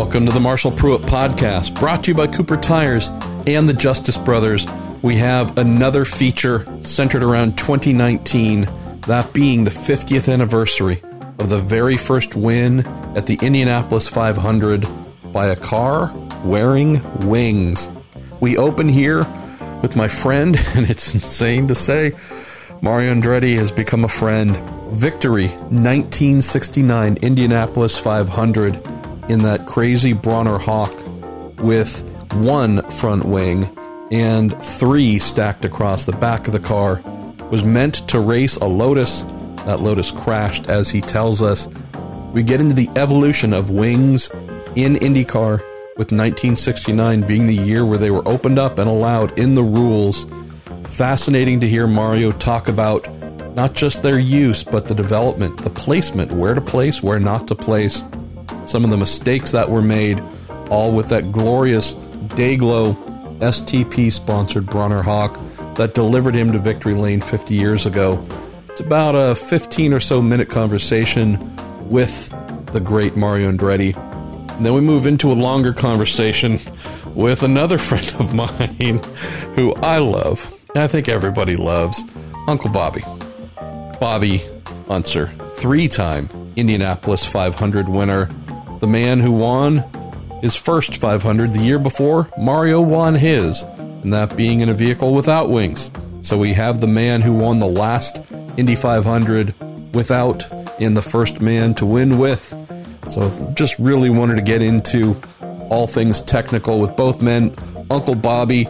Welcome to the Marshall Pruett Podcast, brought to you by Cooper Tires and the Justice Brothers. We have another feature centered around 2019, that being the 50th anniversary of the very first win at the Indianapolis 500 by a car wearing wings. We open here with my friend, and it's insane to say, Mario Andretti has become a friend. Victory 1969 Indianapolis 500 in that crazy Brawner Hawk with one front wing and three stacked across the back of the car was meant to race a Lotus. That Lotus crashed, as he tells us. We get into the evolution of wings in IndyCar, with 1969 being the year where they were opened up and allowed in the rules. Fascinating to hear Mario talk about not just their use, but the development, the placement, where to place, where not to place, some of the mistakes that were made, all with that glorious Dayglow STP sponsored Brawner Hawk that delivered him to victory lane 50 years ago. It's about a 15 or so minute conversation with the great Mario Andretti. And then we move into a longer conversation with another friend of mine who I love, and I think everybody loves, Uncle Bobby. Bobby Unser, three time Indianapolis 500 winner, the man who won his first 500 the year before Mario won his, and that being in a vehicle without wings. So we have the man who won the last Indy 500 without in the first man to win with. So just really wanted to get into all things technical with both men. Uncle Bobby,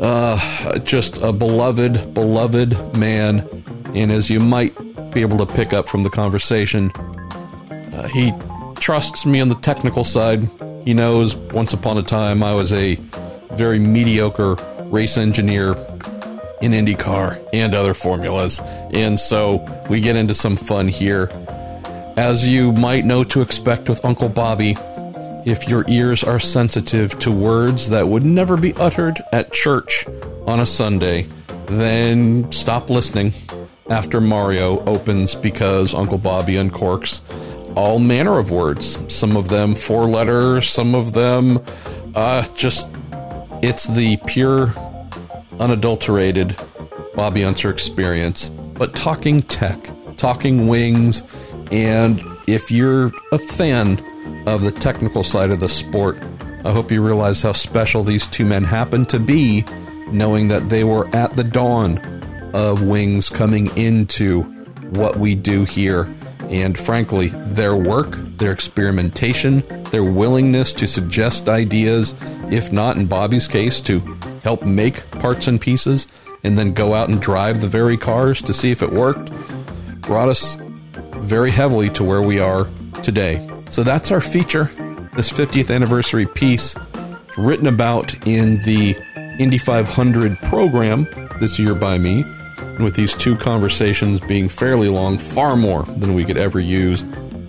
uh, just a beloved, beloved man. And as you might be able to pick up from the conversation, uh, he trusts me on the technical side. He knows once upon a time I was a very mediocre race engineer in IndyCar and other formulas. And so we get into some fun here. As you might know to expect with Uncle Bobby, if your ears are sensitive to words that would never be uttered at church on a Sunday, then stop listening after Mario opens because Uncle Bobby uncorks all manner of words. Some of them four letter, some of them uh, just, it's the pure, unadulterated Bobby Unser experience. But talking tech, talking wings, and if you're a fan of the technical side of the sport, I hope you realize how special these two men happen to be, knowing that they were at the dawn of wings coming into what we do here. And frankly, their work, their experimentation, their willingness to suggest ideas, if not in Bobby's case, to help make parts and pieces and then go out and drive the very cars to see if it worked, brought us very heavily to where we are today. So that's our feature, this 50th anniversary piece, written about in the Indy 500 program this year by me, and with these two conversations being fairly long, far more than we could ever use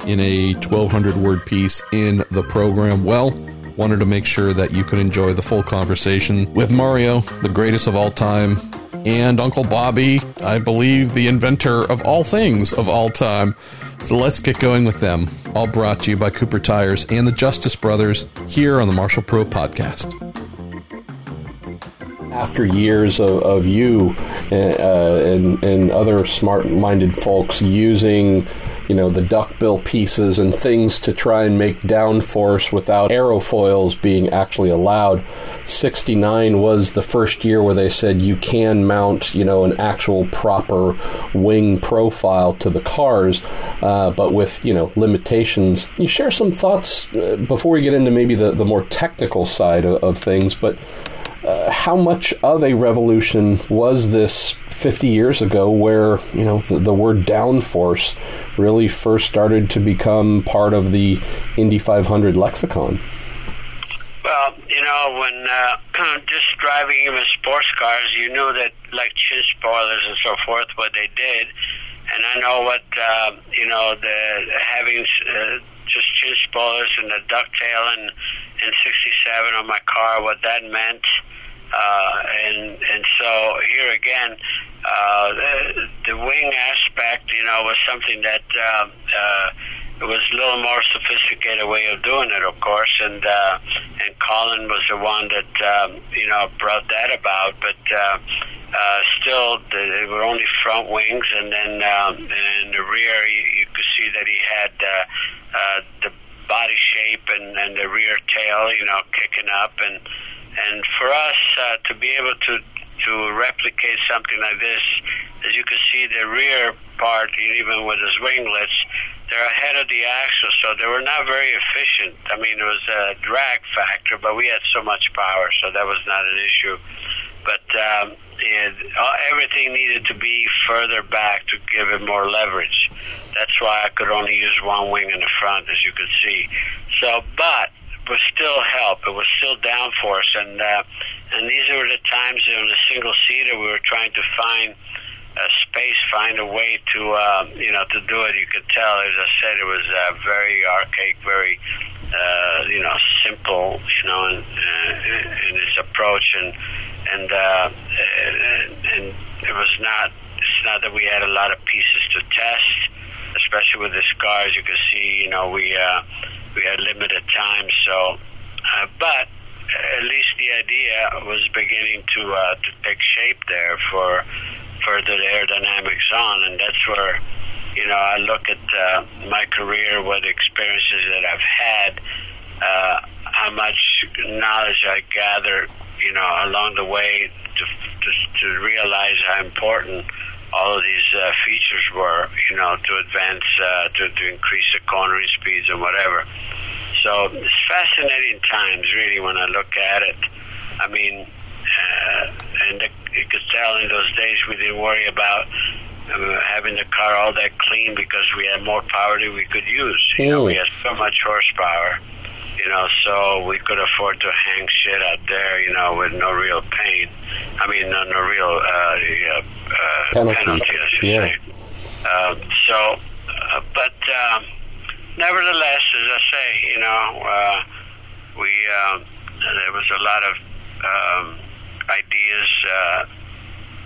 in a 1200 word piece in the program. Well, wanted to make sure that you could enjoy the full conversation with Mario, the greatest of all time, and Uncle Bobby, I believe the inventor of all things of all time. So let's get going with them. All brought to you by Cooper Tires and the Justice Brothers here on the Marshall Pro Podcast. After years of, of you uh, and, and other smart minded folks using you know, the duckbill pieces and things to try and make downforce without aerofoils being actually allowed. 69 was the first year where they said you can mount, you know, an actual proper wing profile to the cars, uh, but with, you know, limitations. You share some thoughts uh, before we get into maybe the, the more technical side of, of things, but uh, how much of a revolution was this 50 years ago where you know the, the, word downforce really first started to become part of the Indy 500 lexicon? Well, you know, when uh, just driving even sports cars, you knew that like chin spoilers and so forth, what they did, and I know what uh, you know the having uh, just chin spoilers and the ducktail in '67 on my car, what that meant. Uh, and and so here again, uh, the, the wing aspect, you know, was something that uh, uh, it was a little more sophisticated way of doing it, of course, and uh, and Colin was the one that um, you know brought that about. But uh, uh, still, they were only front wings, and then um, in the rear, you, you could see that he had uh, uh, the body shape and, and the rear tail, you know, kicking up, and and for us uh, to be able to to replicate something like this, as you can see, the rear part, even with his winglets, they're ahead of the axle, so they were not very efficient. I mean, it was a drag factor, but we had so much power, so that was not an issue. But um, it, everything needed to be further back to give it more leverage. That's why I could only use one wing in the front, as you can see. So, but was still help. It was still downforce, and uh, and these were the times in a single seater we were trying to find a space, find a way to uh, you know to do it. You could tell, as I said, it was uh, very archaic, very uh, you know simple, you know, in, uh, in its approach, and and, uh, and and it was not. It's not that we had a lot of pieces to test, especially with the scars. You can see, you know, we uh, we had limited time, so uh, but at least the idea was beginning to uh, to take shape there for further aerodynamics on, and that's where you know I look at uh, my career, what experiences that I've had, uh, how much knowledge I gather, you know, along the way to to, to realize how important all of these uh, features were, you know, to advance, uh, to, to increase the cornering speeds and whatever. So it's fascinating times, really, when I look at it. I mean, uh, and the, you could tell in those days we didn't worry about uh, having the car all that clean because we had more power than we could use. You know, we had so much horsepower. You know, so we could afford to hang shit out there. You know, with no real pain. I mean, no, no real uh, uh, penalty. penalty. I should yeah. say. Um, so, uh, but um, nevertheless, as I say, you know, uh, we um, there was a lot of um, ideas uh,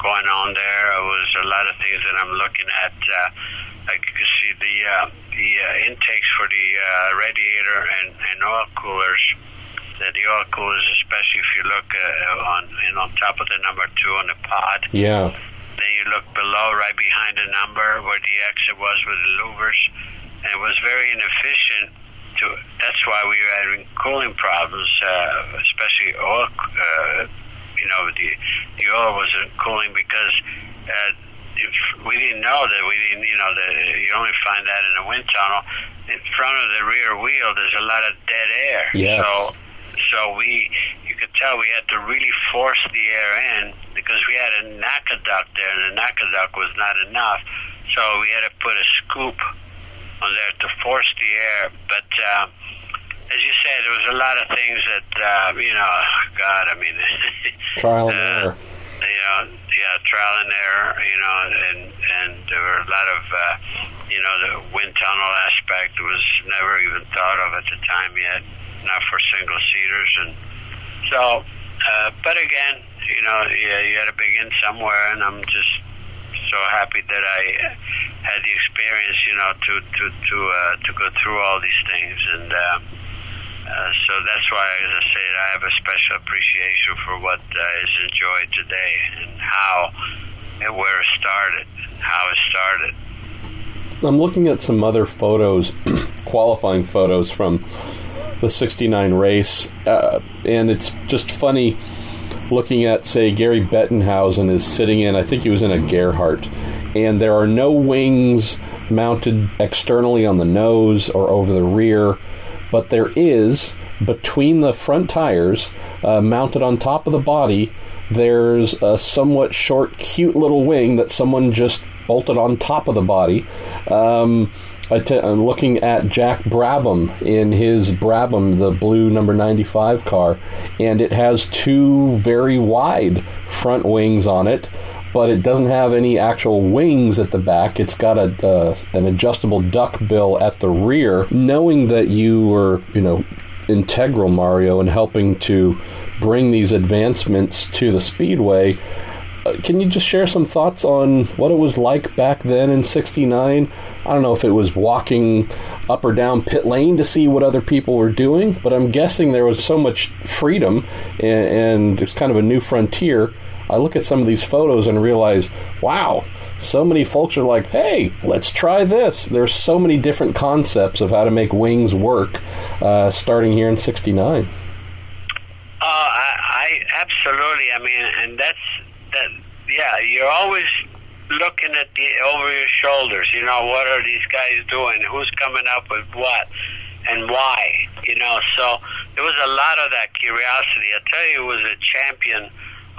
going on there. There was a lot of things that I'm looking at. Uh, like you can see the uh, the uh, intakes for the uh, radiator and, and oil coolers. That the oil coolers, especially if you look uh, on you know, on top of the number two on the pod. Yeah. Then you look below, right behind the number, where the exit was with the louvers, and it was very inefficient. To that's why we were having cooling problems, uh, especially oil. Uh, you know, the the oil wasn't cooling because uh, if we didn't know that we didn't. You know, the, you only find that in a wind tunnel. In front of the rear wheel, there's a lot of dead air. Yes. So so we you could tell we had to really force the air in because we had a NACA duct there and the NACA duct was not enough so we had to put a scoop on there to force the air but uh, as you said there was a lot of things that uh, you know God I mean Trial and uh, error. You know yeah trial and error you know and and there were a lot of uh, you know the wind tunnel aspect was never even thought of at the time yet not for single seaters. And so uh, but again you know yeah, you had to begin somewhere. And I'm just so happy that I had the experience you know to to to uh, to go through all these things. And uh, uh, so that's why as I said I have a special appreciation for what uh, is enjoyed today and how and where it started how it started. I'm looking at some other photos, qualifying photos from the 69 race, uh, and it's just funny looking at, say, Gary Bettenhausen is sitting in, I think he was in a Gerhardt, and there are no wings mounted externally on the nose or over the rear, but there is between the front tires, uh, mounted on top of the body, there's a somewhat short, cute little wing that someone just bolted on top of the body. Um, I t- I'm looking at Jack Brabham in his Brabham, the blue number 95 car, and it has two very wide front wings on it, but it doesn't have any actual wings at the back. It's got a uh, an adjustable duck bill at the rear. Knowing that you were, you know, integral Mario in helping to bring these advancements to the speedway uh, can you just share some thoughts on what it was like back then in 69? I don't know if it was walking up or down pit lane to see what other people were doing, but I'm guessing there was so much freedom and, and it's kind of a new frontier. I look at some of these photos and realize, wow, so many folks are like, hey, let's try this. There's so many different concepts of how to make wings work uh, starting here in 69. Oh, I, I absolutely. I mean, and that's that. Yeah, you're always looking at the over your shoulders. You know, what are these guys doing? Who's coming up with what, and why? You know, so there was a lot of that curiosity. I tell you, it was a champion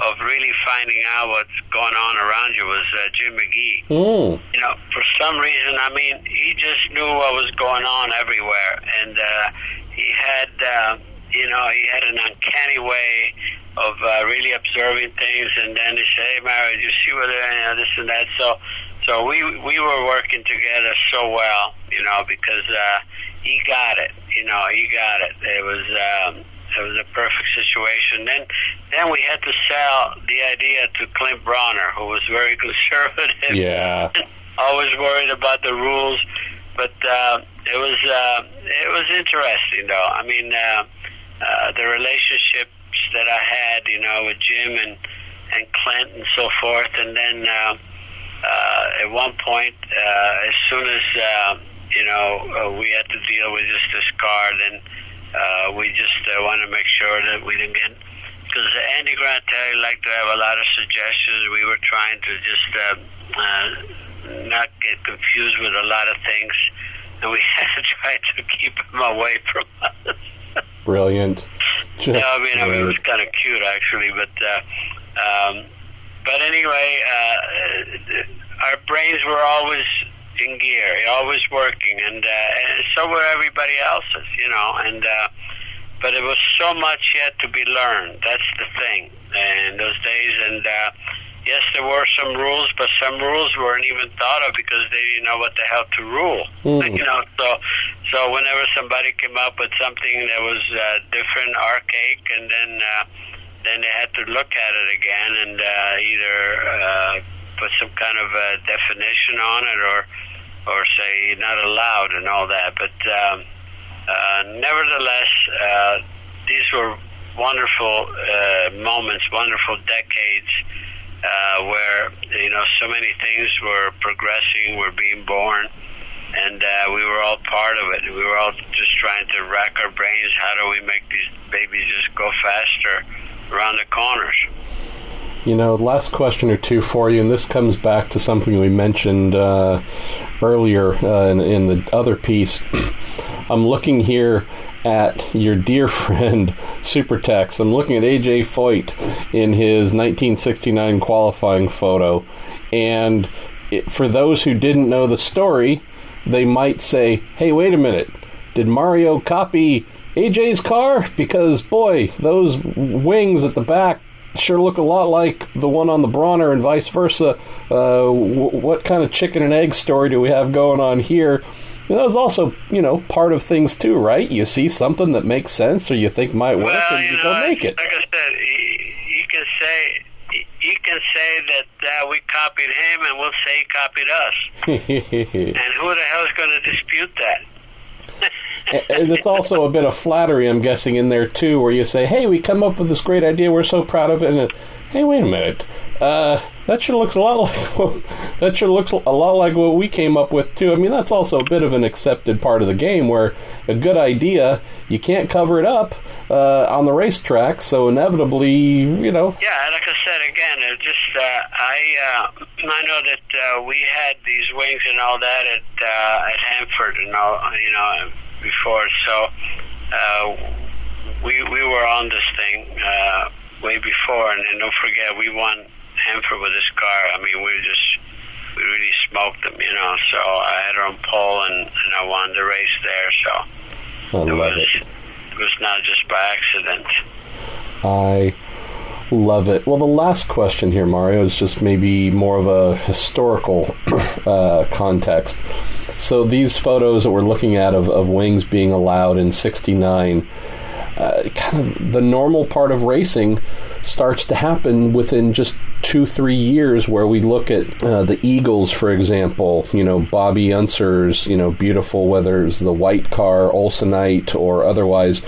of really finding out what's going on around you was uh, Jim McGee. Mm. You know, for some reason, I mean, he just knew what was going on everywhere, and uh, he had. Uh, you know, he had an uncanny way of uh, really observing things, and then he say, "Hey, Mario, you see what you know, this and that." So, so we we were working together so well, you know, because uh, he got it. You know, he got it. It was um, it was a perfect situation. Then then we had to sell the idea to Clint Brawner, who was very conservative. Yeah, always worried about the rules, but uh, it was uh, it was interesting, though. I mean. Uh, uh, the relationships that I had, you know, with Jim and and Clint and so forth, and then uh, uh, at one point, uh, as soon as uh, you know uh, we had to deal with just this card, then uh, we just uh, want to make sure that we didn't get because Andy Granatelli liked to have a lot of suggestions. We were trying to just uh, uh, not get confused with a lot of things, and we had to try to keep him away from us. Brilliant. Just yeah, I mean, I mean, it was kind of cute actually, but uh, um, but anyway, uh, our brains were always in gear, always working, and, uh, and so were everybody else's, you know. And uh, but it was so much yet to be learned. That's the thing in those days, and. Uh, yes, there were some rules, but some rules weren't even thought of because they didn't know what the hell to rule. Mm. You know, so so whenever somebody came up with something that was uh, different, archaic, and then uh, then they had to look at it again and uh, either uh, put some kind of a definition on it or or say not allowed and all that. But um, uh, nevertheless, uh, these were wonderful uh, moments, wonderful decades uh, where you know so many things were progressing, were being born, and uh, we were all part of it. We were all just trying to rack our brains. How do we make these babies just go faster around the corners? You know, last question or two for you, and this comes back to something we mentioned uh, earlier uh, in, in the other piece. I'm looking here at your dear friend Supertex. I'm looking at AJ Foyt in his 1969 qualifying photo, and it, for those who didn't know the story, they might say, "Hey, wait a minute! Did Mario copy AJ's car? Because boy, those wings at the back." Sure, look a lot like the one on the Brawner, and vice versa. Uh, w- what kind of chicken and egg story do we have going on here? that was also, you know, part of things too, right? You see something that makes sense or you think might work, well, and you, you go make it. Like I said, you can say you can say that uh, we copied him, and we'll say he copied us. and who the hell is going to dispute that? And it's also a bit of flattery, I'm guessing, in there too, where you say, "Hey, we come up with this great idea. We're so proud of it." And hey, wait a minute, uh, that sure looks a lot like what, that sure looks a lot like what we came up with too. I mean, that's also a bit of an accepted part of the game, where a good idea you can't cover it up uh, on the racetrack, so inevitably, you know. Yeah, like I said again, it just uh, I uh, I know that uh, we had these wings and all that at uh, at Hanford and all you know before, so uh, we we were on this thing way before, and, and don't forget we won Hanford with this car. I mean, we just we really smoked them, you know. So I had her on pole, and, and I won the race there. So I it love was it. it was not just by accident. I love it. Well, the last question here, Mario, is just maybe more of a historical uh, context. So these photos that we're looking at of, of wings being allowed in '69, uh, kind of the normal part of racing starts to happen within just two, three years. Where we look at uh, the Eagles, for example, you know Bobby Unser's, you know beautiful, whether it's the white car, Olsonite, or otherwise.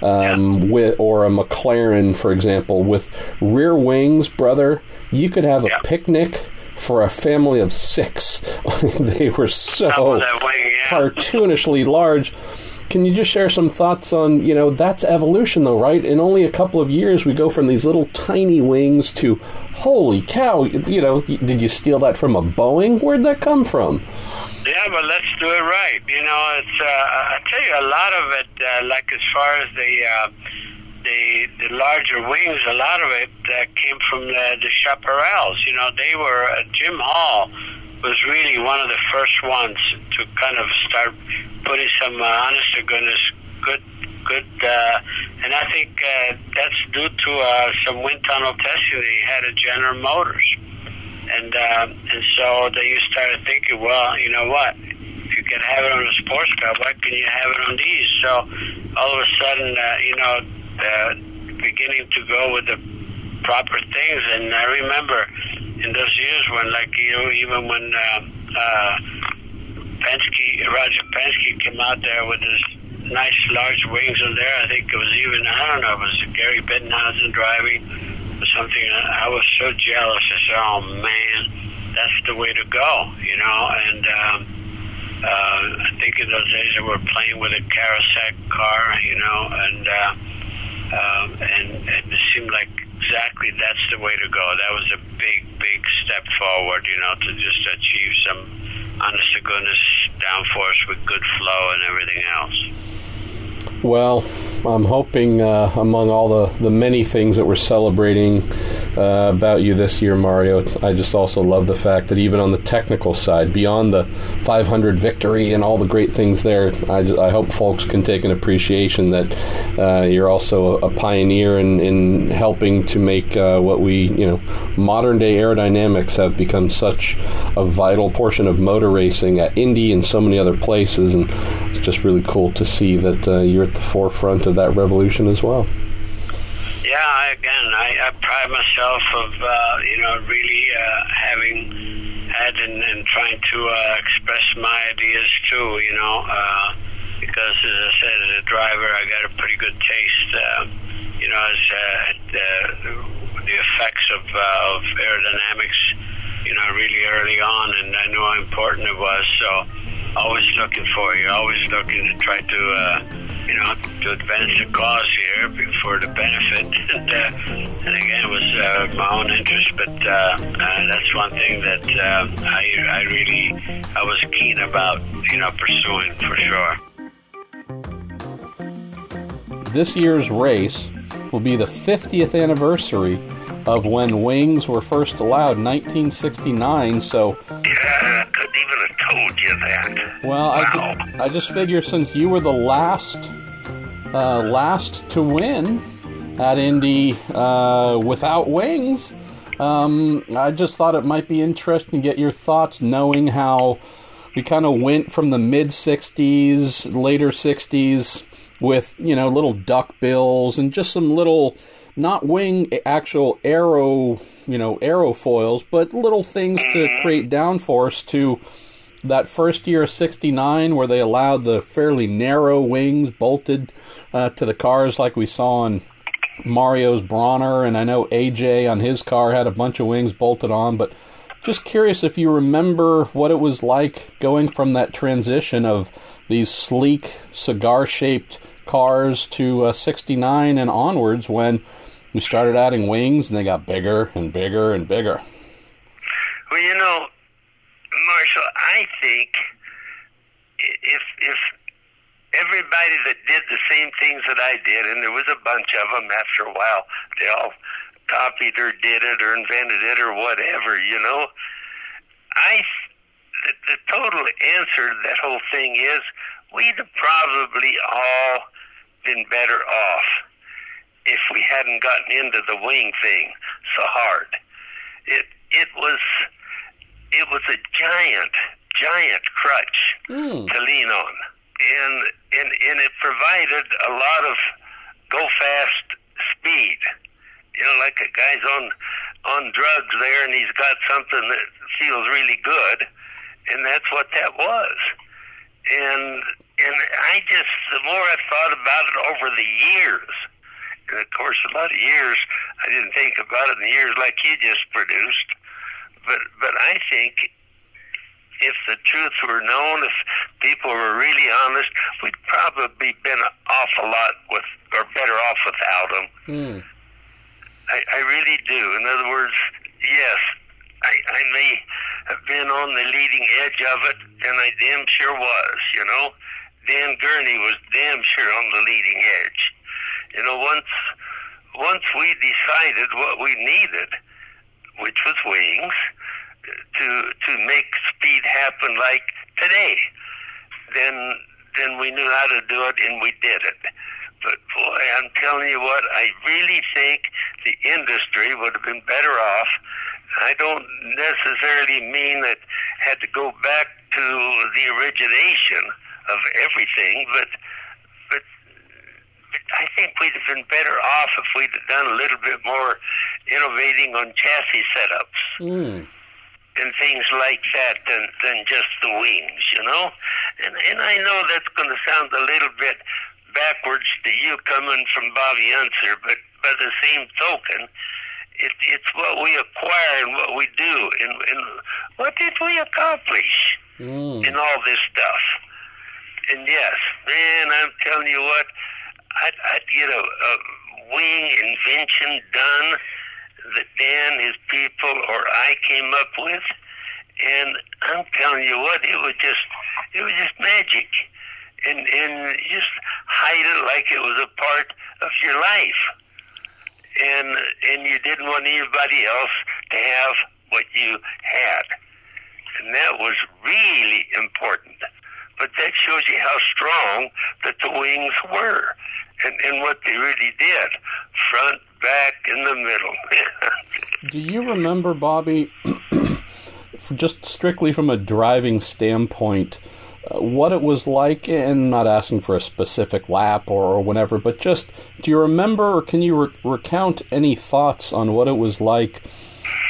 Um, yeah. with or a McLaren, for example, with rear wings, brother, you could have a picnic for a family of six. they were so yeah. cartoonishly large. Can you just share some thoughts on, you know, that's evolution though, right? In only a couple of years, we go from these little tiny wings to, holy cow, you know, did you steal that from a Boeing? Where'd that come from? Yeah, but let's do it right. You know, it's, uh, I tell you, a lot of it, uh, like as far as the, uh, the the larger wings, a lot of it uh, came from the, the Chaparrals. You know, they were uh, Jim Hall was really one of the first ones to kind of start putting some uh, honest to goodness good good uh, and I think uh, that's due to uh, some wind tunnel testing they had at General Motors. And uh, and so then you started thinking well you know what? If you can have it on a sports car why can you have it on these? So all of a sudden uh, you know uh, beginning to go with the proper things. And I remember in those years when, like, you know, even when uh, uh, Penske, Roger Penske came out there with his nice large wings on there. I think it was even, I don't know, it was Gary Bettenhausen driving or something. I was so jealous. I said, oh, man, that's the way to go, you know? And, um, uh, I think in those days they were playing with a Kawasaki car, you know, and uh, um, and, and it seemed like exactly that's the way to go. That was a big, big step forward, you know, to just achieve some honest to goodness downforce with good flow and everything else. Well, I'm hoping uh, among all the, the many things that we're celebrating uh, about you this year, Mario, I just also love the fact that even on the technical side, beyond the 500 victory and all the great things there, I, just, I hope folks can take an appreciation that uh, you're also a pioneer in, in helping to make uh, what we, you know, modern day aerodynamics have become such a vital portion of motor racing at Indy and so many other places. And it's just really cool to see that uh, you're at the forefront of that revolution as well. Yeah, again, I, I pride myself of uh, you know really uh, having had and, and trying to uh, express my ideas too. You know, uh, because as I said, as a driver, I got a pretty good taste. Uh, you know, as uh, the, the effects of uh, of aerodynamics. You know, really early on, and I knew how important it was. So, always looking for you, always looking to try to. Uh, know, to advance the cause here for the benefit. and, uh, and again, it was uh, my own interest, but uh, uh, that's one thing that uh, I, I really I was keen about, you know, pursuing for sure. This year's race will be the 50th anniversary of when wings were first allowed, 1969. So. Yeah, I couldn't even have told you that. Well, wow. I, I just figure since you were the last, uh, last to win at Indy uh, without wings, um, I just thought it might be interesting to get your thoughts, knowing how we kind of went from the mid 60s, later 60s with, you know, little duck bills and just some little not wing actual arrow, you know, aerofoils, but little things to create downforce to that first year of 69 where they allowed the fairly narrow wings bolted uh, to the cars like we saw on Mario's Brawner and I know AJ on his car had a bunch of wings bolted on but just curious if you remember what it was like going from that transition of these sleek cigar shaped cars to uh, 69 and onwards when we started adding wings, and they got bigger and bigger and bigger. Well, you know, Marshall, I think if if everybody that did the same things that I did, and there was a bunch of them after a while, they all copied or did it or invented it or whatever, you know. I the, the total answer to that whole thing is we'd have probably all been better off if we hadn't gotten into the wing thing so hard. It it was it was a giant giant crutch mm. to lean on, and and and it provided a lot of go fast speed. You know, like a guy's on on drugs there, and he's got something that feels really good, and that's what that was. And and I just the more I thought about it over the years, and of course a lot of years I didn't think about it in the years like you just produced, but but I think if the truth were known, if people were really honest, we'd probably been off a lot with, or better off without them. Hmm. I, I really do. In other words, yes, I, I may have been on the leading edge of it, and I damn sure was. You know, Dan Gurney was damn sure on the leading edge. You know, once once we decided what we needed, which was wings, to to make speed happen like today, then then we knew how to do it and we did it. But boy, I'm telling you what, I really think the industry would have been better off. I don't necessarily mean that had to go back to the origination of everything, but but I think we'd have been better off if we'd have done a little bit more innovating on chassis setups. Hmm and things like that than than just the wings, you know. And and I know that's going to sound a little bit backwards to you coming from Bobby Unser, but by the same token, it, it's what we acquire and what we do, and, and what did we accomplish mm. in all this stuff. And yes, man, I'm telling you what, I'd, I'd get a, a wing invention done that Dan, his people, or I came up with, and I'm telling you what, it was just, it was just magic, and and just hide it like it was a part of your life, and and you didn't want anybody else to have what you had, and that was really important. But that shows you how strong that the wings were and, and what they really did front, back, in the middle. Do you remember, Bobby, just strictly from a driving standpoint, uh, what it was like? And not asking for a specific lap or, or whatever, but just do you remember or can you re- recount any thoughts on what it was like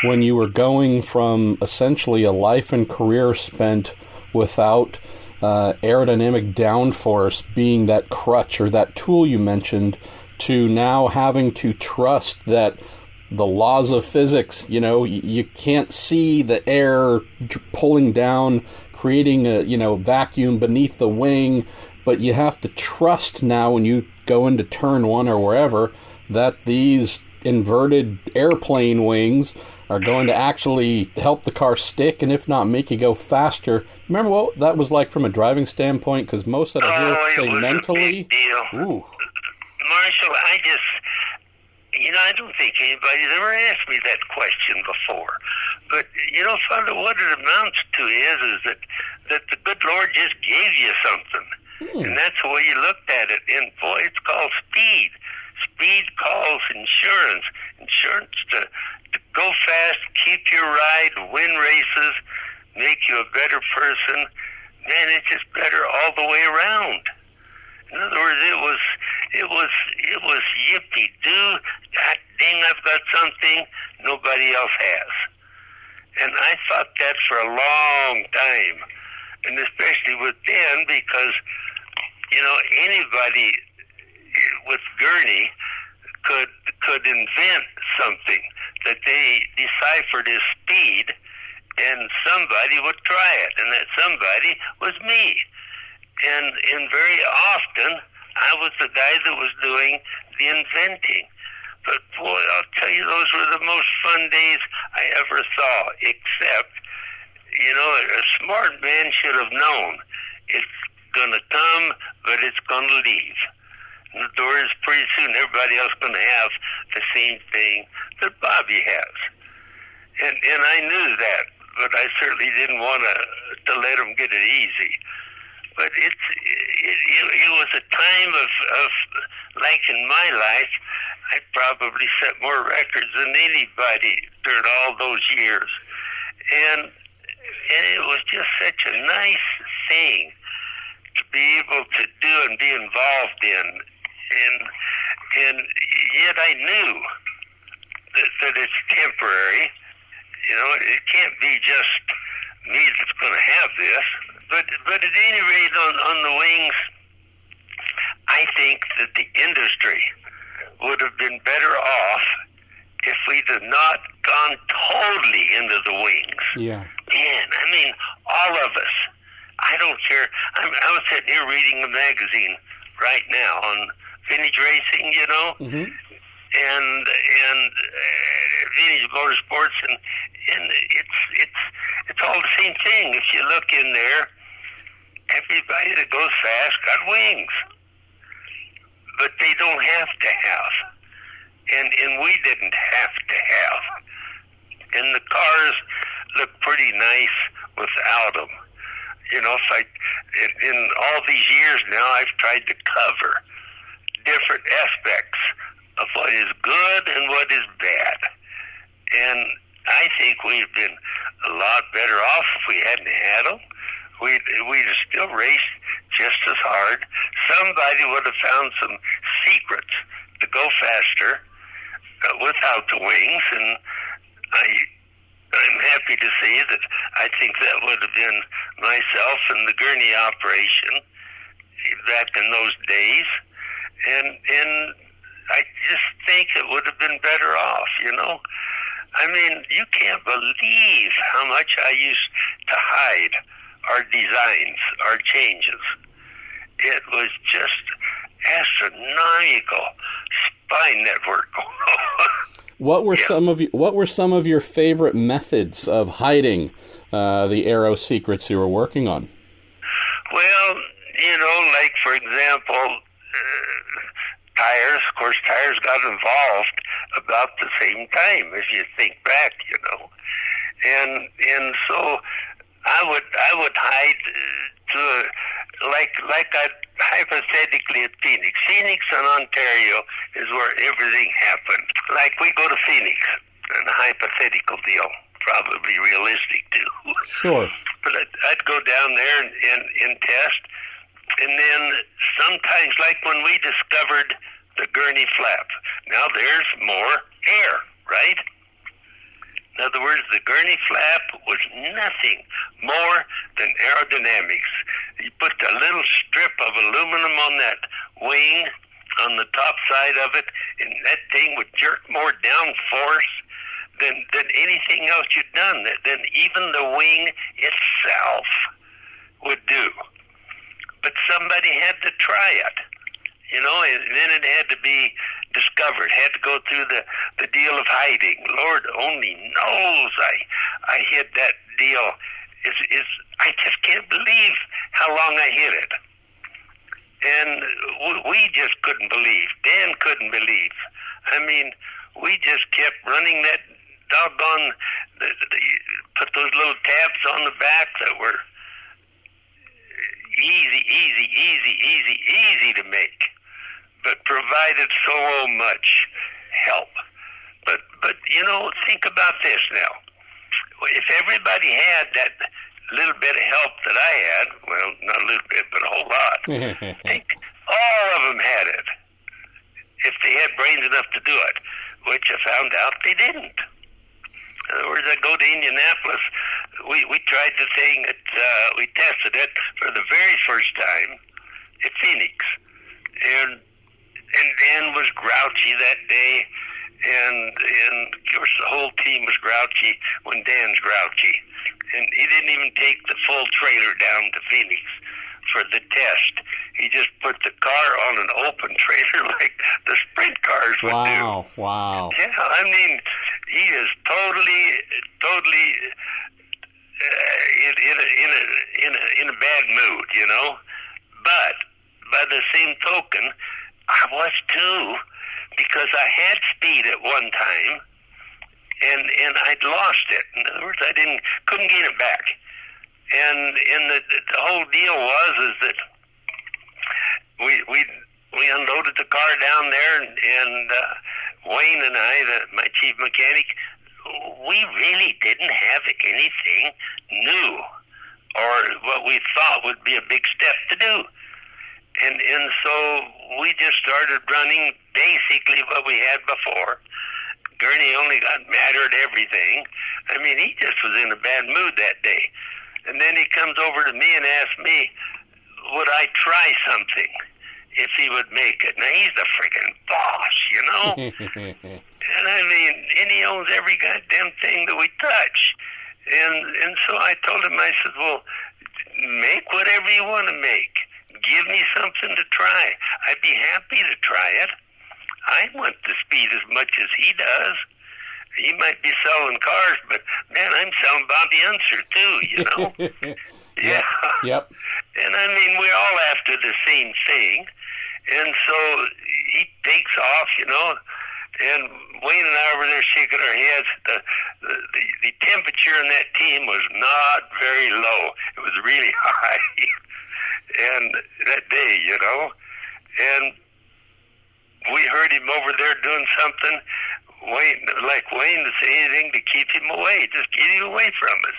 when you were going from essentially a life and career spent without uh, aerodynamic downforce being that crutch or that tool you mentioned to now having to trust that the laws of physics, you know, you, can't see the air pulling down, creating a, you know, vacuum beneath the wing, but you have to trust now when you go into turn one or wherever that these inverted airplane wings are going to actually help the car stick and if not make you go faster. Remember what that was like from a driving standpoint? Because most that I hear oh, say mentally, ooh, Marshall, I just, you know, I don't think anybody's ever asked me that question before. But you know, Father, what it amounts to is is that that the good Lord just gave you something, hmm. and that's the way you looked at it. And boy, it's called speed. Speed calls insurance. Insurance to to go fast, keep your ride, win races, make you a better person. Man, it's just better all the way around. In other words, it was, it was, it was yippee doo. God dang, I've got something nobody else has. And I thought that for a long time, and especially with Dan, because you know anybody with Gurney could could invent something that they deciphered as speed, and somebody would try it, and that somebody was me. And and very often I was the guy that was doing the inventing. But boy, I'll tell you, those were the most fun days I ever saw. Except, you know, a smart man should have known it's going to come, but it's going to leave. The door is pretty soon. Everybody else going to have the same thing that Bobby has, and and I knew that, but I certainly didn't want to to let him get it easy. But it's it, it, it was a time of of like in my life, I probably set more records than anybody during all those years, and and it was just such a nice thing to be able to do and be involved in, and and yet I knew that, that it's temporary. You know, it can't be just me that's going to have this. But but at any rate, on on the wings, I think that the industry would have been better off if we'd have not gone totally into the wings. Yeah. Man, I mean, all of us. I don't care. I'm, I was sitting here reading a magazine right now on vintage racing, you know, Mm-hmm. and and uh, vintage motorsports, and and it's it's it's all the same thing. If you look in there, everybody that goes fast got wings, but they don't have to have, and and we didn't have to have, and the cars look pretty nice without them. You know, if I in, in all these years now, I've tried to cover different aspects of what is good and what is bad. And I think we've been a lot better off if we hadn't had them. We'd, we'd still raced just as hard. Somebody would have found some secrets to go faster uh, without the wings, and I, I'm happy to say that I think that would have been myself and the Gurney operation back in those days and and I just think it would have been better off, you know. I mean, you can't believe how much I used to hide our designs, our changes. It was just astronomical spy network. What were Yeah. some of you, what were some of your favorite methods of hiding uh, the aero secrets you were working on? Well, you know, like for example, tires. Of course, tires got involved about the same time. If you think back, you know, and and so I would I would hide to like like I hypothetically at Phoenix. Phoenix and Ontario is where everything happened. Like we go to Phoenix, a hypothetical deal, probably realistic too. Sure. But I'd, I'd go down there and, and, and test. And then sometimes, like when we discovered the Gurney flap, now there's more air, right? In other words, the Gurney flap was nothing more than aerodynamics. You put a little strip of aluminum on that wing on the top side of it, and that thing would jerk more down force than than anything else you'd done. Than even the wing itself would do. But somebody had to try it, you know, and then it had to be discovered. Had to go through the the deal of hiding. Lord only knows I I hid that deal. Is is I just can't believe how long I hid it. And we just couldn't believe. Dan couldn't believe. I mean, we just kept running that doggone, the, the, put those little tabs on the back that were easy, easy, easy, easy, easy to make, but provided so much help. But, but you know, think about this now. If everybody had that little bit of help that I had, well, not a little bit, but a whole lot, think all of them had it. If they had brains enough to do it, which I found out they didn't. In other words, I go to Indianapolis. We we tried the thing that uh, we tested it for the very first time at Phoenix, and and Dan was grouchy that day, and and of course the whole team was grouchy when Dan's grouchy, and he didn't even take the full trailer down to Phoenix for the test. He just put the car on an open trailer like the sprint cars would do. Wow. Wow. Yeah, I mean, he is totally, totally uh, in, in, a, in, a, in, a, in a bad mood, you know. But by the same token, I was too, because I had speed at one time, and and I'd lost it. In other words, I didn't couldn't gain it back. And and the, the whole deal was is that we we we unloaded the car down there, and, and uh, Wayne and I, the, my chief mechanic, we really didn't have anything new or what we thought would be a big step to do. and and so we just started running basically what we had before. Gurney only got madder at everything. I mean, he just was in a bad mood that day. And then he comes over to me and asks me, would I try something if he would make it? Now, he's the freaking boss, you know? and I mean, and he owns every goddamn thing that we touch. And, and so I told him, I said, well, make whatever you want to make. Give me something to try. I'd be happy to try it. I want the speed as much as he does. He might be selling cars, but man, I'm selling Bobby Unser too, you know? yeah. Yep. And I mean, we're all after the same thing. And so he takes off, you know, and Wayne and I were there shaking our heads. The, the, the, the temperature in that team was not very low. It was really high. and that day, you know, and we heard him over there doing something. Wayne, like Wayne, to say anything to keep him away, just get him away from us.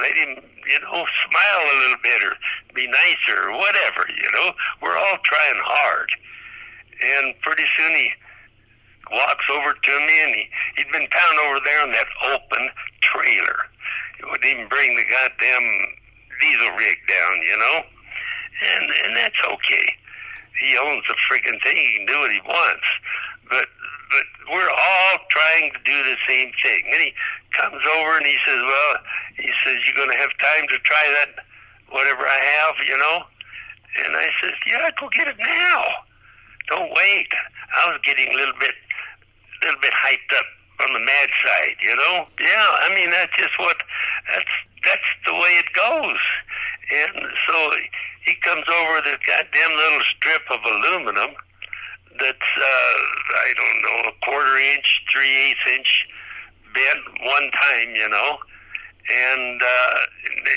Let him, you know, smile a little bit or be nicer whatever. You know, we're all trying hard. And pretty soon he walks over to me, and he he'd been down over there on that open trailer. He wouldn't even bring the goddamn diesel rig down, you know. And and that's okay he owns the freaking thing. He can do what he wants. But but we're all trying to do the same thing. And he comes over and he says, "Well, he says you're going to have time to try that, whatever I have, you know." And I says, "Yeah, go get it now. Don't wait." I was getting a little bit, a little bit hyped up on the mad side, you know. Yeah, I mean that's just what that's that's the way it goes. And so he comes over this goddamn little strip of aluminum that's uh I don't know a quarter inch, three eighths inch bent one time, you know, and uh,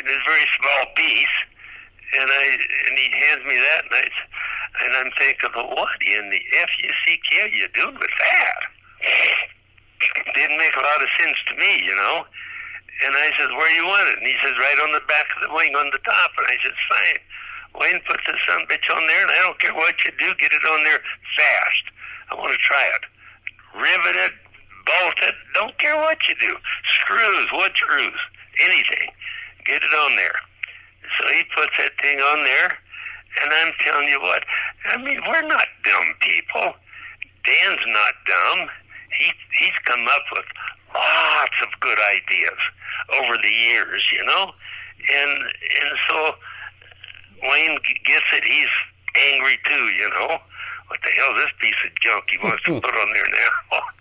it's a very small piece. And I and he hands me that, and I and I'm thinking, well, what in the f u c k you doing with that? Didn't make a lot of sense to me, you know. And I says, where you want it? And he says, right on the back of the wing on the top. And I says, fine. Wayne puts the son bitch on there, and I don't care what you do, get it on there fast. I want to try it. Rivet it, bolt it, don't care what you do. Screws, wood screws, anything. Get it on there. So he puts that thing on there, and I'm telling you what, I mean, we're not dumb people. Dan's not dumb. He he's come up with lots of good ideas over the years, you know, and and so Wayne gets it. He's angry too, you know. What the hell? This piece of junk he wants to put on there now.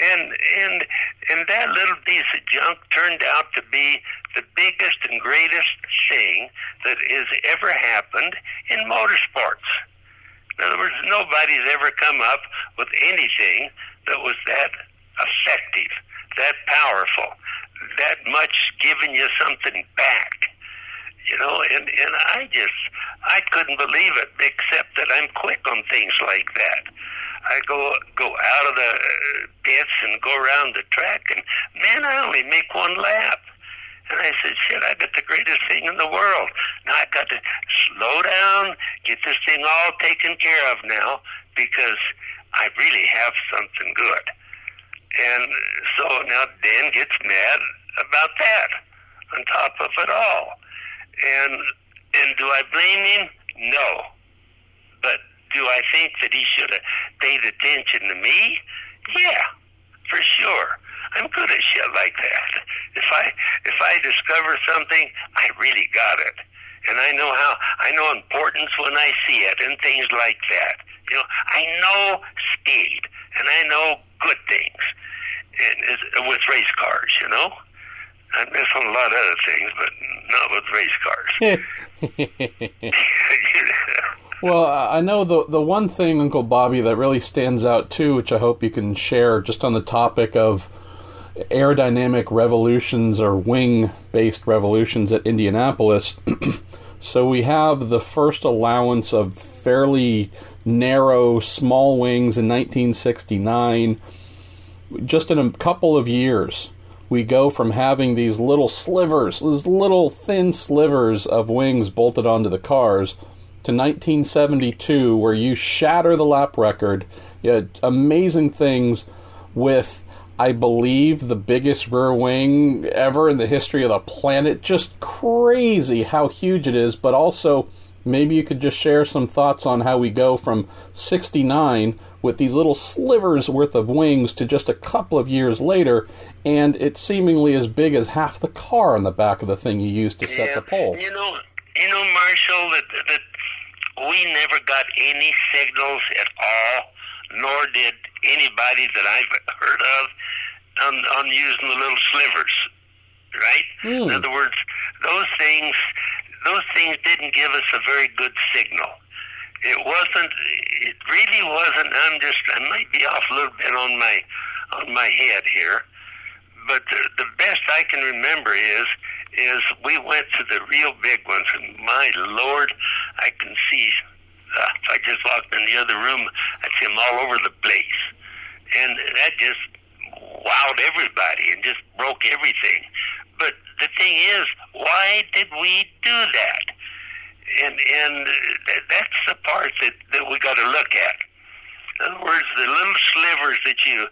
and and and that little piece of junk turned out to be the biggest and greatest thing that has ever happened in motorsports. In other words, nobody's ever come up with anything that was that effective, that powerful, that much giving you something back you know, and and I just I couldn't believe it, except that I'm quick on things like that. I go go out of the uh, pits and go around the track, and man, I only make one lap. And I said, shit, I got the greatest thing in the world. Now I got to slow down, get this thing all taken care of now, because I really have something good. And so now Dan gets mad about that on top of it all. And and do I blame him? No. But do I think that he should have paid attention to me? Yeah, for sure. I'm good at shit like that. If I if I discover something, I really got it. And I know how I know importance when I see it and things like that. You know, I know speed and I know good things and with race cars, you know. I miss on a lot of other things, but not with race cars. well, I know the the one thing, Uncle Bobby, that really stands out too, which I hope you can share, just on the topic of aerodynamic revolutions or wing based revolutions at Indianapolis. so we have the first allowance of fairly narrow small wings in 1969. Just in a couple of years, we go from having these little slivers, these little thin slivers of wings bolted onto the cars, to 1972, where you shatter the lap record. You amazing things with, I believe, the biggest rear wing ever in the history of the planet. Just crazy how huge it is, but also maybe you could just share some thoughts on how we go from 69 with these little slivers worth of wings to just a couple of years later, and it's seemingly as big as half the car on the back of the thing you used to set yeah. the pole. You know, you know, Marshall, that that we never got any signals at all, nor did anybody that I've heard of on, on using the little slivers. Right? Hmm. In other words, those things, those things didn't give us a very good signal. It wasn't. It really wasn't. I'm just. I might be off a little bit on my on my head here, but the, the best I can remember is is we went to the real big ones, and my lord, I can see. Uh, I just walked in the other room, I'd see them all over the place, and that just wowed everybody and just broke everything. But the thing is, why did we do that? And and that's the part that that we got to look at. In other words, the little slivers that you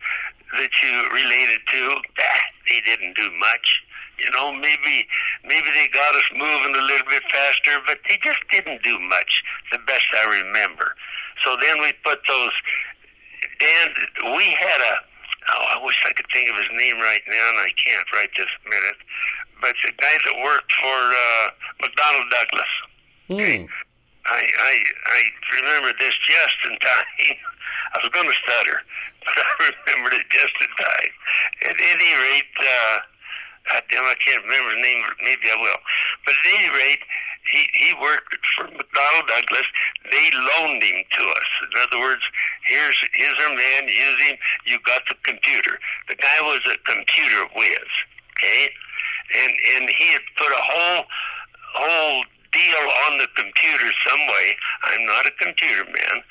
that you related to, that they didn't do much. You know, maybe maybe they got us moving a little bit faster, but they just didn't do much. The best I remember. So then we put those. Dan, we had a. Oh, I wish I could think of his name right now, and I can't right this minute. But the guy that worked for uh, McDonnell Douglas. Hmm. I, I I remember this just in time. I was going to stutter, but I remembered it just in time. At any rate, uh, God damn, I can't remember his name. Maybe I will. But at any rate, he he worked for McDonnell Douglas. They loaned him to us. In other words, here's here's our man. Use him. You got the computer. The guy was a computer whiz. Okay, and and he had put a whole whole deal on the computer some way. I'm not a computer man,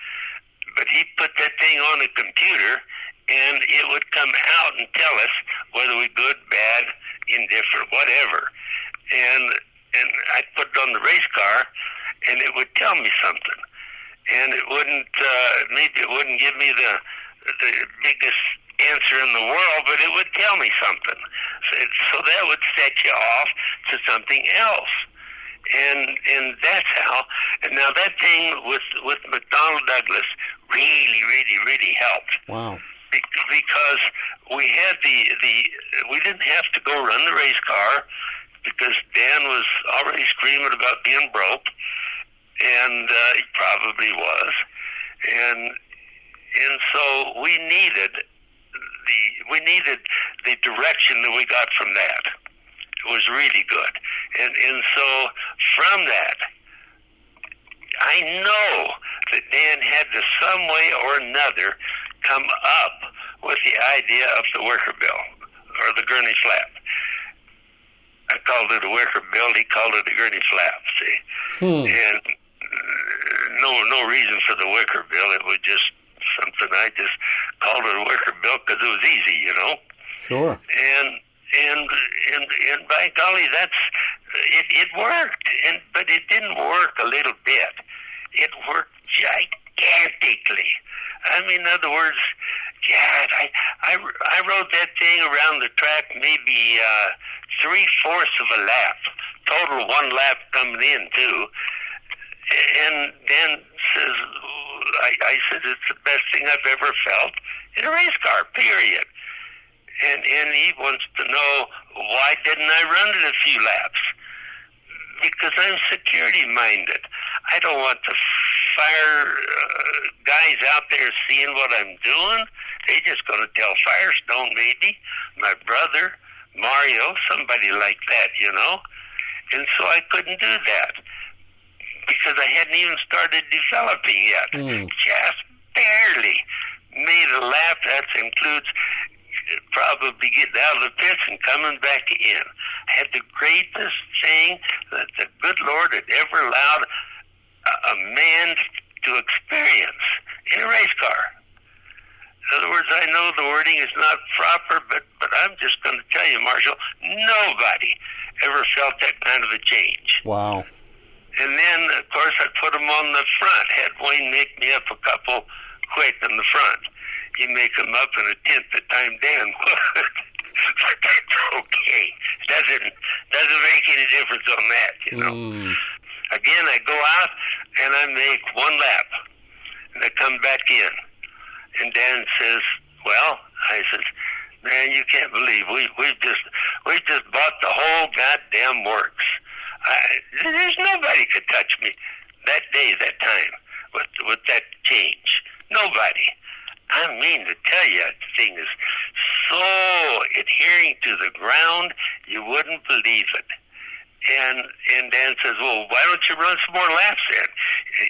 but he put that thing on the computer and it would come out and tell us whether we good, bad, indifferent, whatever. And and I put it on the race car and it would tell me something. And it wouldn't uh maybe it wouldn't give me the the biggest answer in the world, but it would tell me something. So, it, so that would set you off to something else and and that's how. And now that thing with with McDonnell Douglas really, really, really helped Wow. Be- because we had the the we didn't have to go run the race car because Dan was already screaming about being broke, and uh, he probably was, and and so we needed the we needed the direction that we got from that It was really good. And and so from that I know that Dan had to some way or another come up with the idea of the wicker bill or the gurney flap. I called it a wicker bill, he called it a gurney flap, see. Hmm. And uh, no no reason for the wicker bill. It was just something I just called it a wicker bill because it was easy, you know Sure. and and and and by golly, that's it. It worked, and but it didn't work a little bit. It worked gigantically. I mean, in other words, God, I I I rode that thing around the track maybe uh, three fourths of a lap, total one lap coming in too. And Dan says, I, I said it's the best thing I've ever felt in a race car. Period and and he wants to know why didn't I run it a few laps? Because I'm security minded. I don't want the fire uh, guys out there seeing what I'm doing. They just going to tell Firestone maybe, my brother, Mario, somebody like that, you know. And so I couldn't do that because I hadn't even started developing yet. Mm. Just barely made a lap. That includes probably getting out of the pits and coming back in. Had the greatest thing that the good Lord had ever allowed a, a man to experience in a race car. In other words, I know the wording is not proper, but but I'm just going to tell you, Marshall, nobody ever felt that kind of a change. Wow. And then, of course, I put them on the front. Had Wayne make me up a couple quick in the front. He make them up in a tenth the time Dan would. but that's okay. Doesn't doesn't make any difference on that, you know. Mm. Again, I go out and I make one lap, and I come back in, and Dan says, "Well," I says, "Man, you can't believe we we just we just bought the whole goddamn works. I, there's nobody could touch me that day, that time with with that change. Nobody." I mean to tell you, that thing is so adhering to the ground, you wouldn't believe it. And and Dan says, "Well, why don't you run some more laps then?"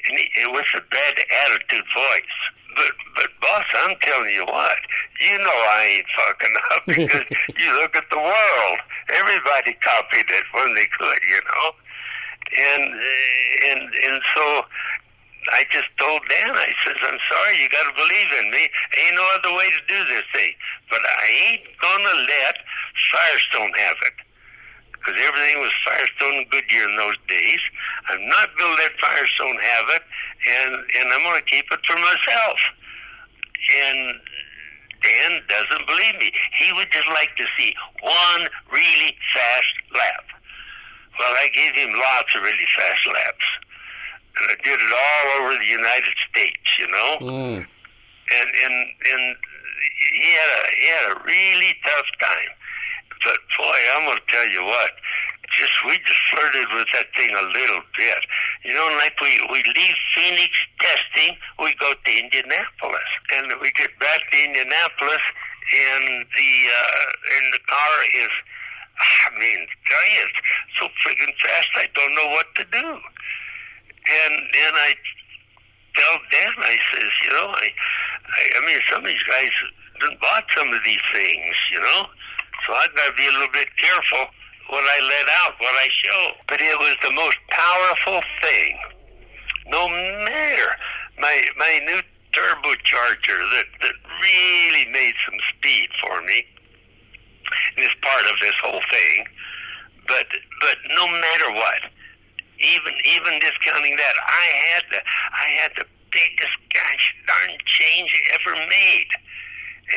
And he, it was a bad attitude voice. But but boss, I'm telling you what, you know I ain't fucking up because you look at the world. Everybody copied it when they could, you know. And and and so I just told Dan, I says, I'm sorry, you got to believe in me. Ain't no other way to do this thing. But I ain't going to let Firestone have it. Because everything was Firestone and Goodyear in those days. I'm not going to let Firestone have it, and, and I'm going to keep it for myself. And Dan doesn't believe me. He would just like to see one really fast lap. Well, I gave him lots of really fast laps and I did it all over the United States, you know. Mm. And and and he had a he had a really tough time. But boy, I'm gonna tell you what, just we just flirted with that thing a little bit. You know, like we we leave Phoenix testing, we go to Indianapolis, and we get back to Indianapolis, and the uh, and the car is. I mean, it's so friggin' fast. I don't know what to do. And then I tell Dan, I says, you know, I, I, I mean, some of these guys bought some of these things, you know, so I got to be a little bit careful what I let out, what I show. But it was the most powerful thing. No matter my my new turbocharger that that really made some speed for me, and is part of this whole thing. But but no matter what, even even discounting that, I had the I had the biggest gosh darn change ever made,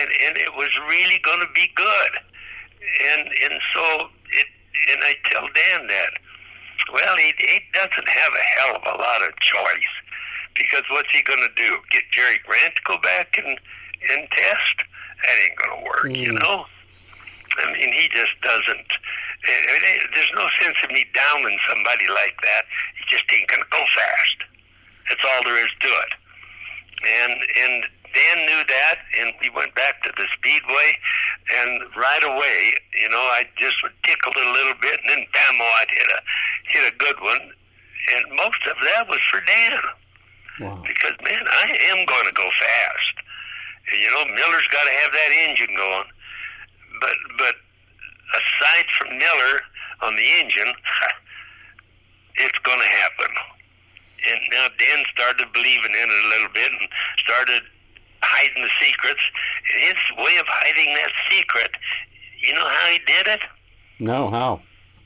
and and it was really going to be good, and and so it and I tell Dan that. Well, he he doesn't have a hell of a lot of choice because what's he going to do? Get Jerry Grant to go back and and test? That ain't going to work, you mm. know. I mean, he just doesn't. It, it, there's no sense in me downing somebody like that. He just ain't gonna go fast. That's all there is to it. And and Dan knew that, and we went back to the speedway, and right away, you know, I just would tickle it a little bit, and then bam, oh, I'd hit a hit a good one, and most of that was for Dan. Wow. Because man, I am going to go fast. You know, Miller's got to have that engine going but but aside from Miller on the engine, it's going to happen. And now Dan started believing in it a little bit and started hiding the secrets. His way of hiding that secret, you know how he did it? No, how?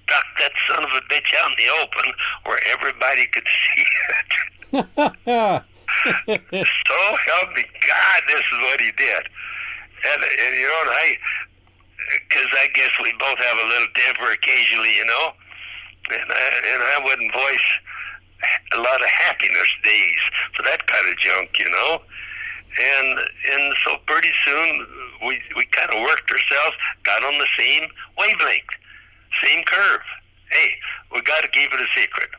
Stuck that son of a bitch out in the open where everybody could see it. so help me God, this is what he did. And, and you know, I because I guess we both have a little temper occasionally, you know, and I, and I wouldn't voice a lot of happiness days for that kind of junk, you know, and and so pretty soon we we kind of worked ourselves, got on the same wavelength, same curve. Hey, we got to keep it a secret.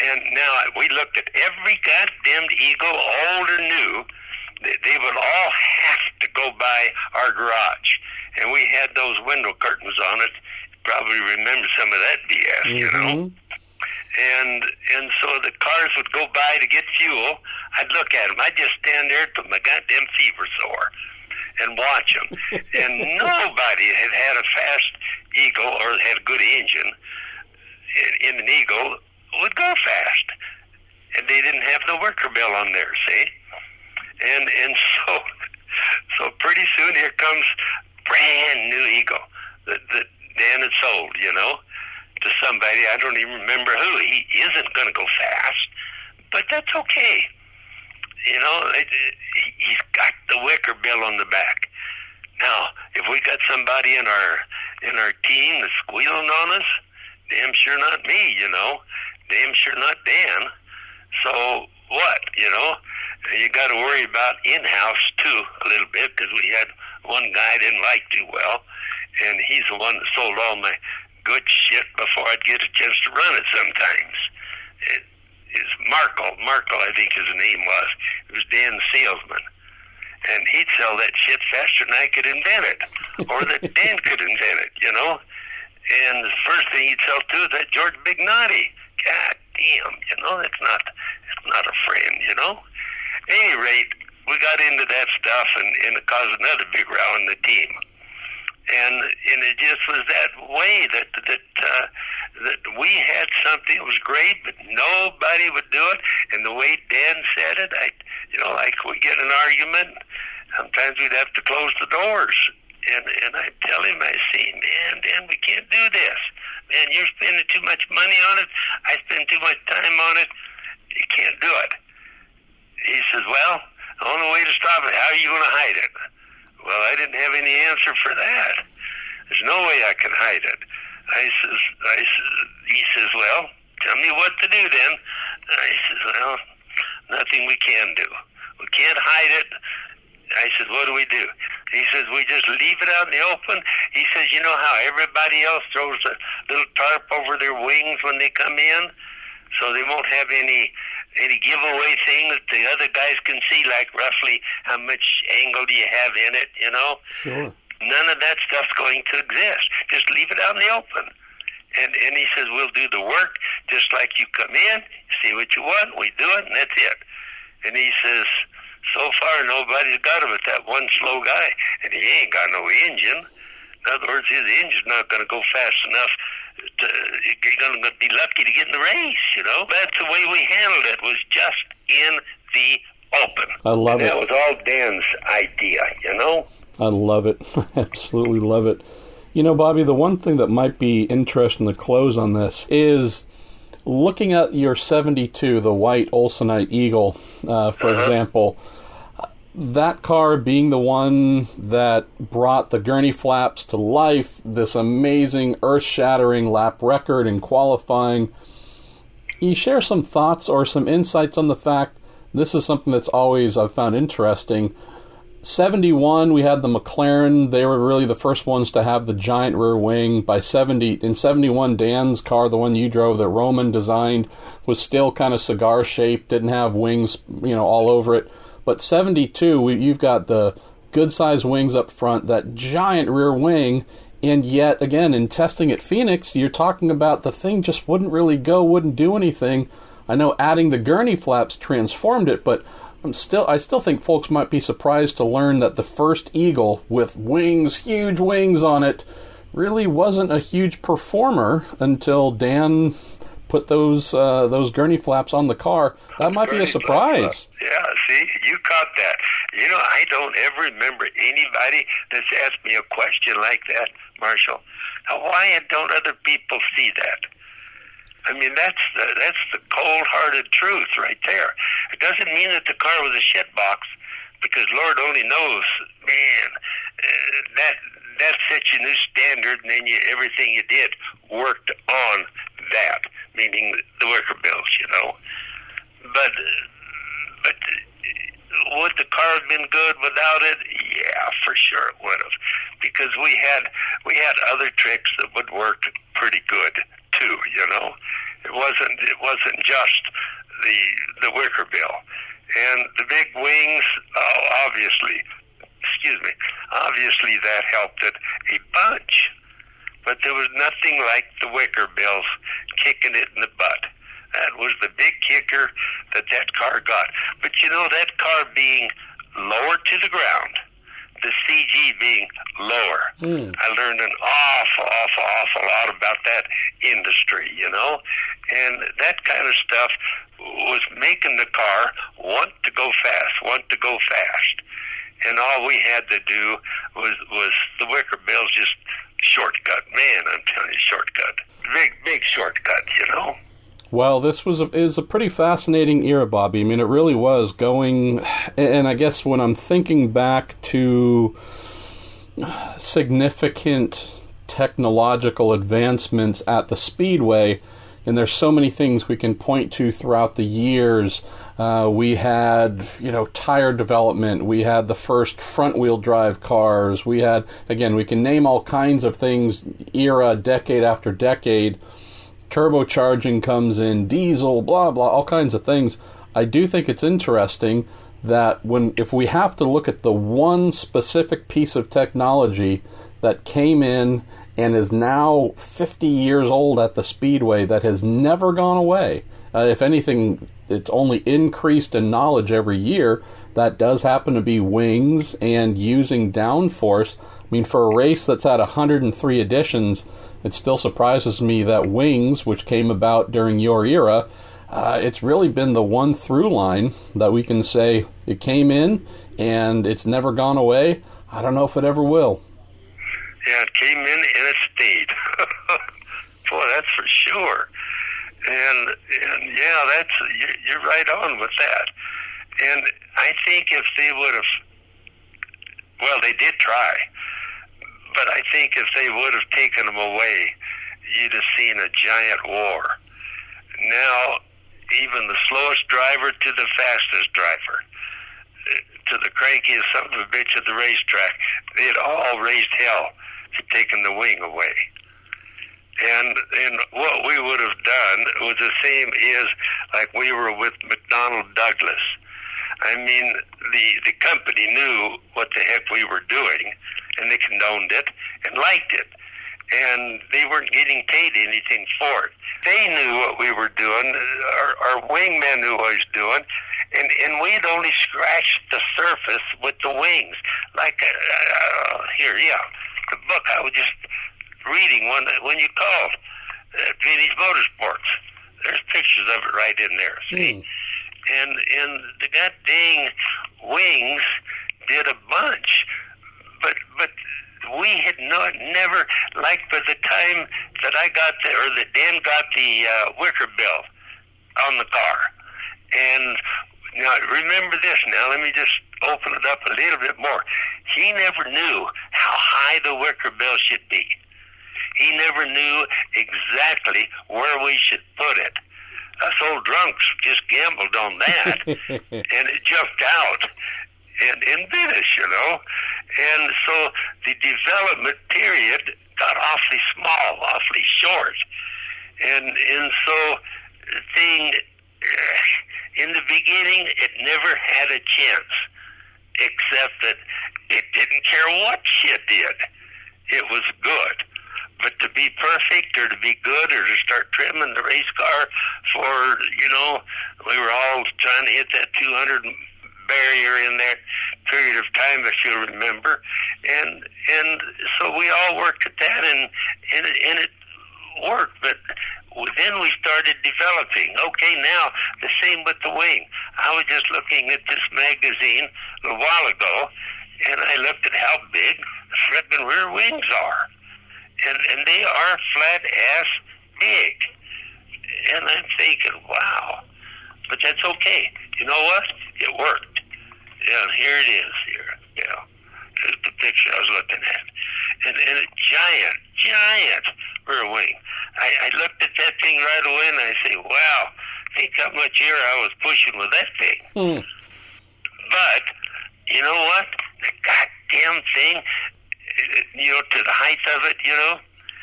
And now we looked at every goddamned eagle, old or new. They, they would all have to go by our garage and we had those window curtains on it. You probably remember some of that BS, you know. Mm-hmm. And and so the cars would go by to get fuel. I'd look at them. I'd just stand there till my goddamn feet were sore, and watch them. and nobody had had a fast Eagle or had a good engine in, in an Eagle would go fast, and they didn't have the wicker bill on there. See, and and so so pretty soon here comes brand new Eagle that, that Dan had sold, you know. to somebody. I don't even remember who. He isn't going to go fast, but that's okay. You know, it, it, he's got the wicker bill on the back. Now, if we got somebody in our in our team that's squealing on us, damn sure not me. You know, damn sure not Dan. So what? You know, you got to worry about in-house too a little bit because we had one guy I didn't like too well, and he's the one that sold all my good shit before I'd get a chance to run it. Sometimes it is Markle. Markle, I think his name was. It was Dan's salesman. And he'd sell that shit faster than I could invent it, or that Dan could invent it, you know. And the first thing he'd sell too is that George Bignotti. God damn, you know, it's not, it's not a friend, you know. Any rate, we got into that stuff, and, and it caused another big row in the team. And and it just was that way that that uh, that we had something that was great, but nobody would do it. And the way Dan said it, I, you know, like we get an argument, sometimes we'd have to close the doors. And and I tell him, I say, man, Dan, we can't do this. Man, you're spending too much money on it. I spend too much time on it. You can't do it. He says, well, the only way to stop it, how are you going to hide it? Well, I didn't have any answer for that. There's no way I can hide it. I says, I says, he says, well, tell me what to do then. I says, well, nothing we can do. We can't hide it. I said, what do we do? He says, we just leave it out in the open. He says, you know how everybody else throws a little tarp over their wings when they come in? So they won't have any any giveaway thing that the other guys can see, like roughly how much angle do you have in it, you know? Sure. None of that stuff's going to exist. Just leave it out in the open. And and he says, We'll do the work just like you come in, see what you want, we do it, and that's it. And he says, So far nobody's got him but that one slow guy, and he ain't got no engine. In other words, his engine's not going to go fast enough. To, you're going to be lucky to get in the race, you know. That's the way we handled it. Was just in the open. I love and it. That was all Dan's idea, you know. I love it. Absolutely love it. You know, Bobby, the one thing that might be interesting to close on this is looking at your 72, the white Olsonite Eagle, uh, for example. That car being the one that brought the gurney flaps to life, this amazing earth shattering lap record in qualifying. You share some thoughts or some insights on the fact this is something that's always I've found interesting. 71 we had the mclaren. They were really the first ones to have the giant rear wing. By 70 in 71 dan's car the one you drove that roman designed was still kind of cigar shaped didn't have wings you know all over it but 72 we, you've got the good sized wings up front that giant rear wing and yet again in testing at phoenix you're talking about the thing just wouldn't really go wouldn't do anything. I know adding the gurney flaps transformed it but I'm still I still think folks might be surprised to learn that the first Eagle with wings, huge wings on it, really wasn't a huge performer until Dan put those uh, those gurney flaps on the car. That might be a surprise. Yeah, see, you caught that. You know, I don't ever remember anybody that's asked me a question like that, Marshall. Now, why don't other people see that? I mean, that's the, that's the cold-hearted truth right there. It doesn't mean that the car was a shit box, because Lord only knows, man, uh, that that set you new standard, and then you, everything you did worked on that, meaning the wicker bills, you know. But but would the car have been good without it? Yeah, for sure it would have, because we had we had other tricks that would work pretty good too. You know, it wasn't it wasn't just the the wicker bill and the big wings. Oh, obviously, excuse me. Obviously, that helped it a bunch, but there was nothing like the wicker bills kicking it in the butt. That was the big kicker that that car got. But you know, that car being lower to the ground, the CG being lower, Mm. I learned an awful, awful, awful lot about that industry, you know? And that kind of stuff was making the car want to go fast, want to go fast. And all we had to do was, was the wicker bills just shortcut. Man, I'm telling you, shortcut. big big shortcut, you know. Well, this was a, is a pretty fascinating era, Bobby. I mean, it really was going, and I guess when I'm thinking back to significant technological advancements at the Speedway, and there's so many things we can point to throughout the years. Uh, we had, you know, tire development. We had the first front-wheel drive cars. We had, again, we can name all kinds of things, era, decade after decade. Turbocharging comes in, diesel, blah blah, all kinds of things. I do think it's interesting that when if we have to look at the one specific piece of technology that came in and is now 50 years old at the speedway that has never gone away. Uh, if anything, it's only increased in knowledge every year. That does happen to be wings and using downforce. I mean, for a race that's had 103 editions, it still surprises me that wings, which came about during your era, uh, it's really been the one through line that we can say it came in and it's never gone away. I don't know if it ever will. Yeah, it came in and it stayed. Boy, that's for sure. And and yeah, that's you're, right on with that. And I think if they would have, well, they did try, but I think if they would have taken them away, you'd have seen a giant war. Now, even the slowest driver to the fastest driver, uh, to the crankiest son of a bitch at the racetrack, they had all raised hell to taking the wing away. And and what we would have done was the same as like we were with McDonnell Douglas. I mean, the the company knew what the heck we were doing, and they condoned it and liked it, and they weren't getting paid anything for it. They knew what we were doing. Our, our wingman knew what he was doing, and and we'd only scratched the surface with the wings. Like uh, uh, here, yeah, the book I was just reading when when you called uh, Vinny's Motorsports. There's pictures of it right in there. See, mm. and and the goddamn wings did a bunch, but but we had not never like by the time that I got the or that Dan got the uh, wicker bill on the car, and now remember this. Now let me just open it up a little bit more. He never knew how high the wicker bill should be. He never knew exactly where we should put it. Us old drunks just gambled on that, and it jumped out and in Venice, you know. And so the development period got awfully small, awfully short. And and so thing eh, in the beginning it never had a chance except that it didn't care what you did. It was good. But to be perfect or to be good or to start trimming the race car for, you know, we were all trying to hit that 200 barrier in that period of time, if you remember. And and so we all worked at that, and and, and it worked. But then we started developing. Okay, now the same with the wing. I was just looking at this magazine a while ago, and I looked at how big the frickin' rear wings are, and and they are flat ass big. And I'm thinking, wow, but that's okay. You know what? It worked. Yeah, here it is. Here, yeah. Here's the picture I was looking at, and and a giant, giant rear wing. I, I looked at that thing right away, and I say, "Wow, think how much air I was pushing with that thing." Mm. But you know what? The goddamn thing, you know, to the height of it, you know,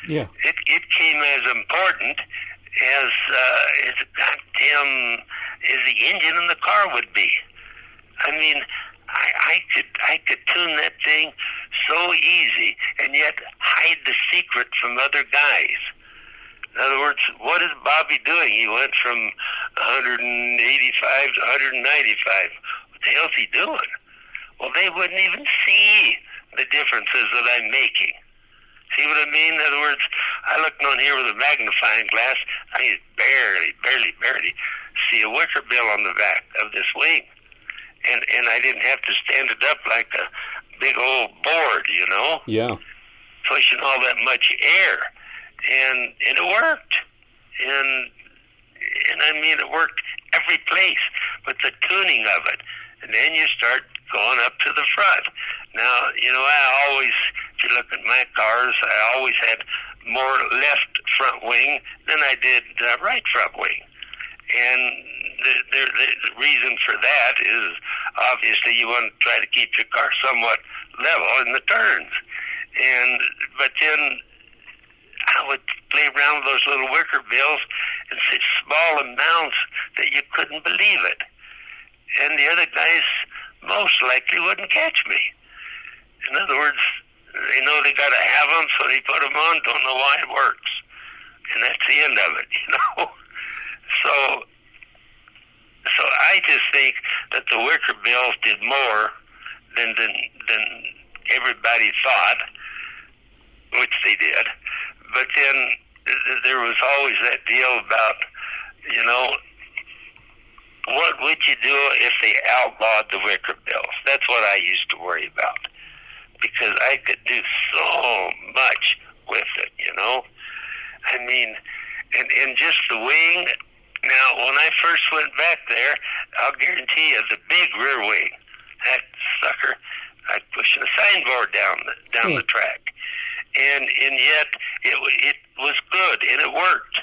yeah, it it came as important as uh, as goddamn as the engine in the car would be. I mean, I, I could I could tune that thing so easy and yet hide the secret from other guys. In other words, what is Bobby doing? He went from 185 to 195. What the hell's he doing? Well, they wouldn't even see the differences that I'm making. See what I mean? In other words, I looked on here with a magnifying glass. I could barely, barely, barely see a wicker bill on the back of this wing and and I didn't have to stand it up like a big old board, you know. Yeah. Pushing all that much air, and and it worked, and and I mean it worked every place, but the tuning of it, and then you start going up to the front. Now, you know, I always, if you look at my cars, I always had more left front wing than I did uh, right front wing. And the, the, the reason for that is obviously you want to try to keep your car somewhat level in the turns. And, but then I would play around with those little wicker bills in such small amounts that you couldn't believe it. And the other guys most likely wouldn't catch me. In other words, they know they got to have them, so they put them on. Don't know why it works, and that's the end of it. You know. So, so I just think that the Wicker Bills did more than than than everybody thought, which they did. But then there was always that deal about, you know, what would you do if they outlawed the Wicker Bills? That's what I used to worry about because I could do so much with it, you know. I mean, and and just the wing. Now, when I first went back there, I'll guarantee you the big rear wing, that sucker, I'd push the signboard down the down the hmm. track, and and yet it it was good and it worked,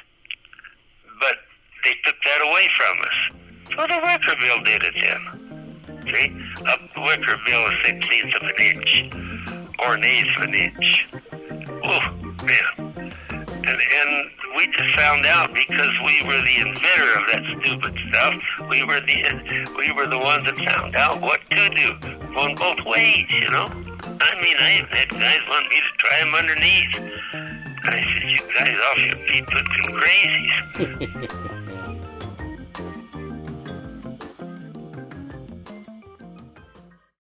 but they took that away from us. So the Wickerbill did it then. See, up the Wickerbill a sixteenth of an inch or an eighth of an inch. Oh man. And, and we just found out because we were the inventor of that stupid stuff. We were the we were the ones that found out what to do, going both ways. You know. I mean, I had guys want me to try them underneath. I said, "You guys off your feet, looking crazies."